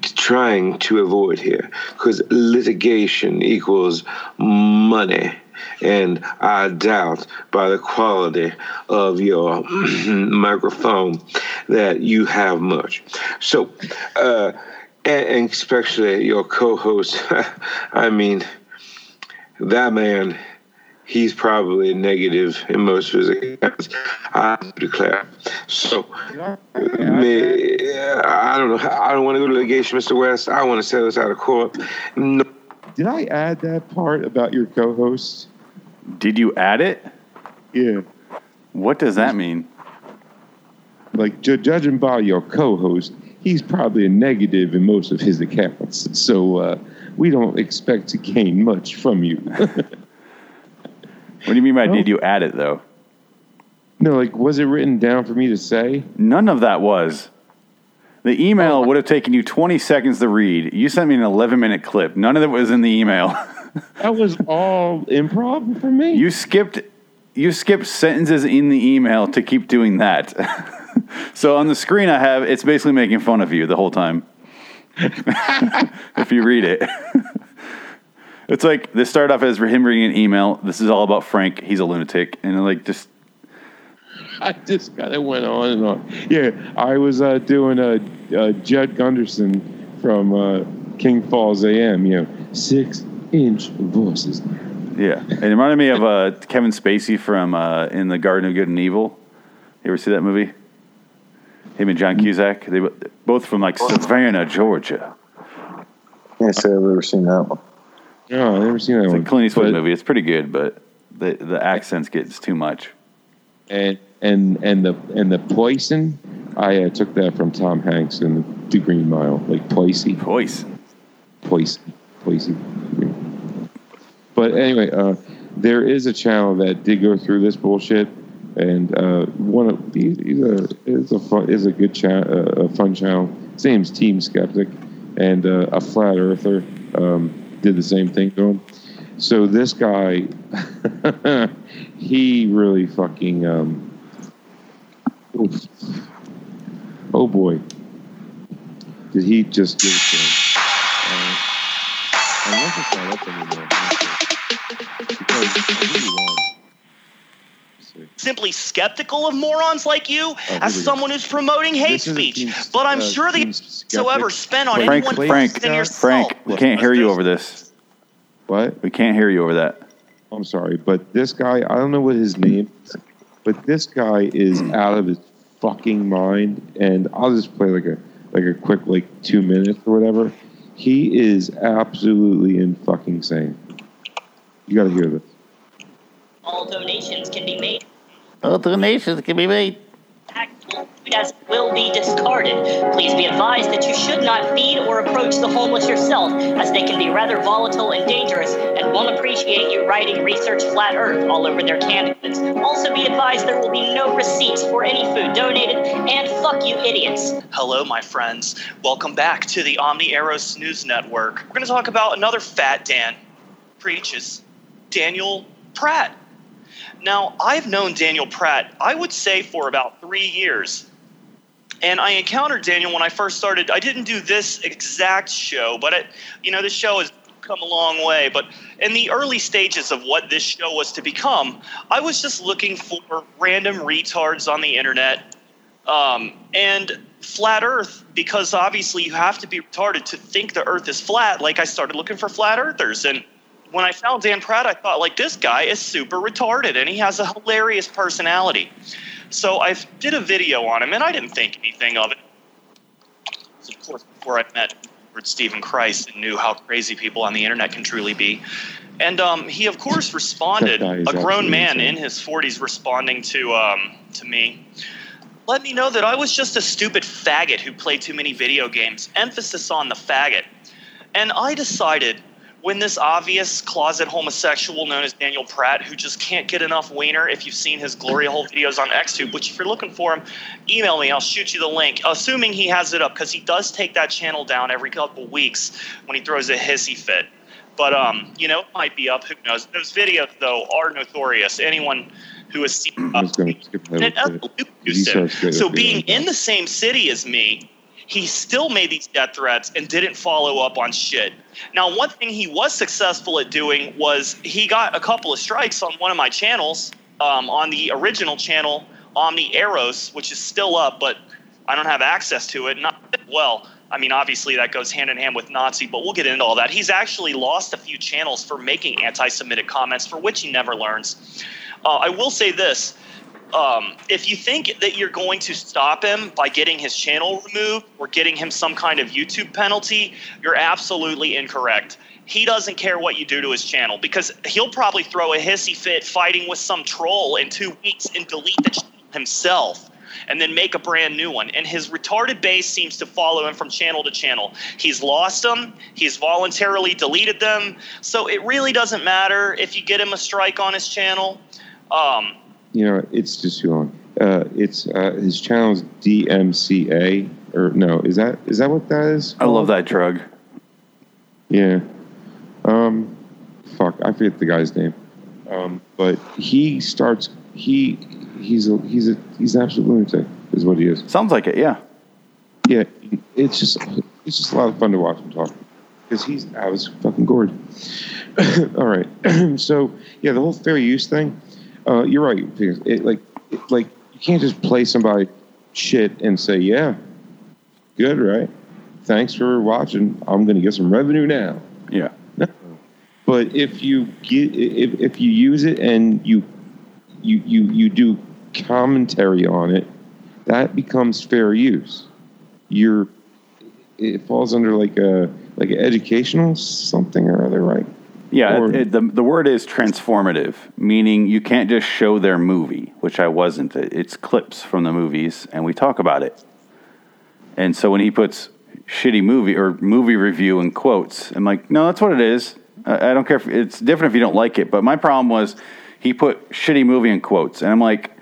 trying to avoid here because litigation equals money. And I doubt by the quality of your microphone that you have much. So, uh, and especially your co host, I mean, that man he's probably a negative in most of his accounts. I declare. So, me, I don't know. I don't want to go to litigation, Mr. West. I want to settle this out of court. No. Did I add that part about your co-host? Did you add it? Yeah. What does that mean? Like ju- judging by your co-host, he's probably a negative in most of his accounts. So uh, we don't expect to gain much from you. What do you mean by did you add it though? no, like was it written down for me to say? None of that was. The email oh. would have taken you 20 seconds to read. You sent me an 11 minute clip. None of it was in the email. That was all improv for me. you skipped you skipped sentences in the email to keep doing that. so on the screen I have it's basically making fun of you the whole time. if you read it. It's like this started off as him reading an email. This is all about Frank. He's a lunatic. And like just I just kind of went on and on. Yeah, I was uh, doing a, uh Judd Gunderson from uh, King Falls AM. You know, six inch voices. Yeah, it reminded me of uh, Kevin Spacey from uh, in the Garden of Good and Evil. You ever see that movie? Him and John Cusack. They both from like Savannah, Georgia. Can't say I've ever seen that one. No, I've never seen that It's a one. Clint Eastwood But- movie. It's pretty good, but the the accents gets too much. And and and the and the poison, I uh, took that from Tom Hanks in The Green Mile, like poison, Voice. poison, poison. But anyway, uh, there is a channel that did go through this bullshit, and uh, one of he's, he's a is a fun, is a good chat, uh, a fun channel. His name's Team Skeptic, and uh, a flat earther um, did the same thing to him. So this guy, he really fucking. Um, oof. oh boy, did he just give it to him? Uh, unless it's not up anymore. Because let's see. Simply skeptical of morons like you Oh, as someone who's promoting hate This is a speech. team- but I'm uh, sure the team whatsoever spent on Frank, anyone Frank, than yourself. Frank, we can't hear you over this. What? We can't hear you over that. I'm sorry, but this guy, I don't know what his name is, but this guy is out of his fucking mind. And I'll just play like a like a quick like two minutes or whatever. He is absolutely in fucking sane. You got to hear this. All donations can be made. All donations can be made. as will be discarded. Please be advised that you should not feed or approach the homeless yourself, as they can be rather volatile and dangerous and won't appreciate you writing research flat earth all over their canvases. Also be advised there will be no receipts for any food donated, and fuck you idiots. Hello, my friends. Welcome back to the Omni Arrows News Network. We're going to talk about another fat Dan preaches, Daniel Pratt. Now, I've known Daniel Pratt, I would say, for about three years. And I encountered Daniel when I first started. I didn't do this exact show, but it, you know, this show has come a long way. But in the early stages of what this show was to become, I was just looking for random retards on the internet um, and flat Earth because obviously you have to be retarded to think the Earth is flat. Like I started looking for flat Earthers, and when I found Dan Pratt, I thought like this guy is super retarded and he has a hilarious personality. So I did a video on him, and I didn't think anything of it. Of course, before I met Stephen Christ and knew how crazy people on the internet can truly be. And um, he, of course, responded. That guy is A grown man in his 40s responding to um, to me. Let me know that I was just a stupid faggot who played too many video games. Emphasis on the faggot. And I decided when this obvious closet homosexual known as Daniel Pratt, who just can't get enough wiener, if you've seen his glory hole videos on XTube, which if you're looking for him, email me. I'll shoot you the link, assuming he has it up, because he does take that channel down every couple weeks when he throws a hissy fit. But um, you know, it might be up. Who knows? Those videos though are notorious. Anyone who has seen I'm just going to skip that. and real that's quick. what He you said. starts getting So being in the same city as me, he still made these death threats and didn't follow up on shit. Now, one thing he was successful at doing was he got a couple of strikes on one of my channels, um, on the original channel, Omni Arrows, which is still up, but I don't have access to it. Not well. I mean, obviously that goes hand in hand with Nazi, but we'll get into all that. He's actually lost a few channels for making anti-Semitic comments, for which he never learns. Uh, I will say this: um, if you think that you're going to stop him by getting his channel removed or getting him some kind of YouTube penalty, you're absolutely incorrect. He doesn't care what you do to his channel because he'll probably throw a hissy fit fighting with some troll in two weeks and delete the channel himself and then make a brand new one. And his retarded base seems to follow him from channel to channel. He's lost them, he's voluntarily deleted them. So it really doesn't matter if you get him a strike on his channel. Um, You know, it's just too long. Uh, it's uh, his channel's DMCA or no? Is that is that what that is? I love that drug. Yeah. Um, fuck, I forget the guy's name. Um, but he starts. He he's a he's a he's an absolute lunatic. Is what he is. Sounds like it. Yeah. Yeah. It's just it's just a lot of fun to watch him talk because he's I was fucking gored. All right. so yeah, the whole fair use thing. Uh, you're right. It, like it, like you can't just play somebody shit and say yeah, good right. Thanks for watching. I'm gonna get some revenue now. Yeah. No. But if you get if, if you use it and you you you you do commentary on it, that becomes fair use. You're it falls under like a like an educational something or other, right? Yeah, Or- it, the the word is transformative, meaning you can't just show their movie, which I wasn't. It's clips from the movies, and we talk about it. And so when he puts shitty movie or movie review in quotes, I'm like, no, that's what it is. I, I don't care if it's different if you don't like it. But my problem was he put shitty movie in quotes, and I'm like,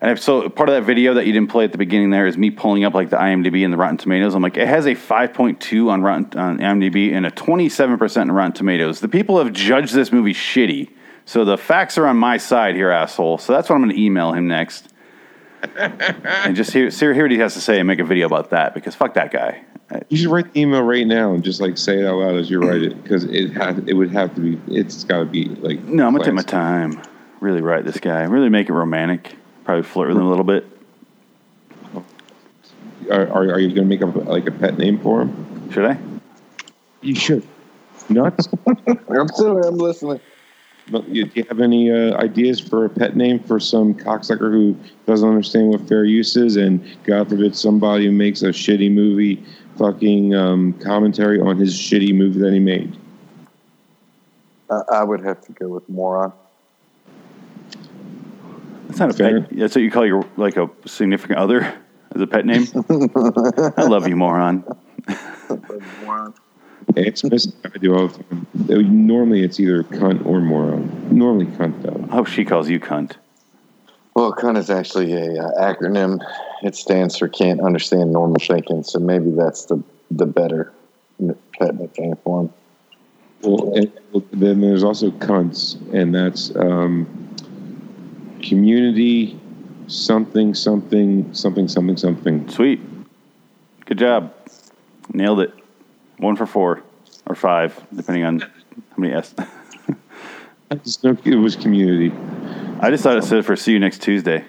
and if so part of that video that you didn't play at the beginning there is me pulling up like the IMDb and the Rotten Tomatoes. I'm like, it has a 5.2 on Rotten on IMDb and a 27% in Rotten Tomatoes. The people have judged this movie shitty. So the facts are on my side here, asshole. So that's what I'm going to email him next. and just hear, hear hear what he has to say and make a video about that because fuck that guy. You should write the email right now and just like say it out loud as you write it because it have it would have to be it's got to be like No, I'm going to take my time. Really write this guy. Really make it romantic. Probably flirt with him a little bit. Are, are, are you going to make up like a pet name for him? Should I? You should. Nuts. I'm still I'm listening. But you- Do you have any uh, ideas for a pet name for some cocksucker who doesn't understand what fair use is, and God forbid somebody who makes a shitty movie fucking um, commentary on his shitty movie that he made? I, I would have to go with moron. It's not a pet. That's what you call your like a significant other as a pet name. I love you, moron. It's missed. I do the. Uh, Normally, it's either cunt or moron. Normally, cunt though. I hope she calls you cunt. Well, CUN is actually a uh, acronym. It stands for Can't Understand Normal Thinking. So maybe that's the the better pet nickname for him. Well, and then there's also cunts, and that's um, community something something something something something. Sweet. Good job. Nailed it. One for four or five, depending on how many S. I just know it was community. I just thought it stood for see you next Tuesday.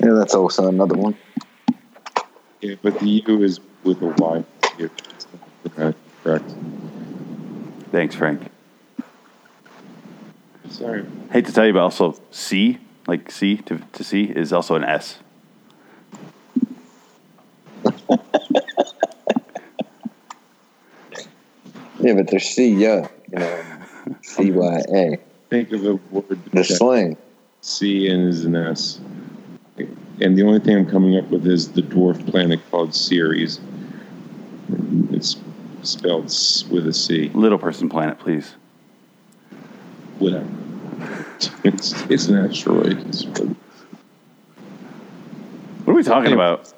Yeah, that's also another one. Yeah, but the U is with a Y. Yeah, correct. correct. Thanks, Frank. Sorry. Hate to tell you, but also C, like C to, to C, is also an S. Yeah, but they're C, yeah, you know, C Y A. Think of a word. The slang. C and is an S. And the only thing I'm coming up with is the dwarf planet called Ceres. It's spelled with a C. Little Person Planet, please. Whatever. It's, it's an asteroid. It's- What are we talking about?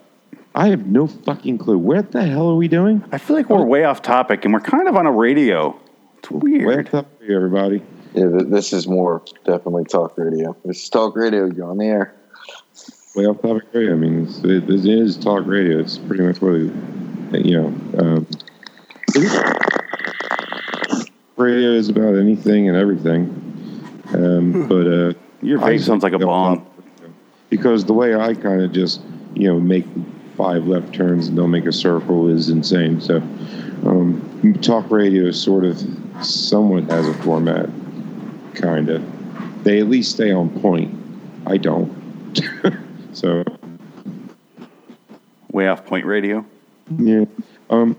I have no fucking clue. What the hell are we doing? I feel like we're way off topic and we're kind of on a radio. It's weird. Wake up, everybody. Yeah, th- this is more definitely talk radio. This is talk radio. You're on the air. Way off topic radio. I mean, it's, it, it is talk radio. It's pretty much what, it, you know, um, radio is about anything and everything. Um, but uh, Your I sounds like a bomb. because the way I kind of just you know make five left turns and don't make a circle is insane. So um, talk radio sort of somewhat has a format, kind of. They at least stay on point. I don't. so Way off point radio. yeah. Um,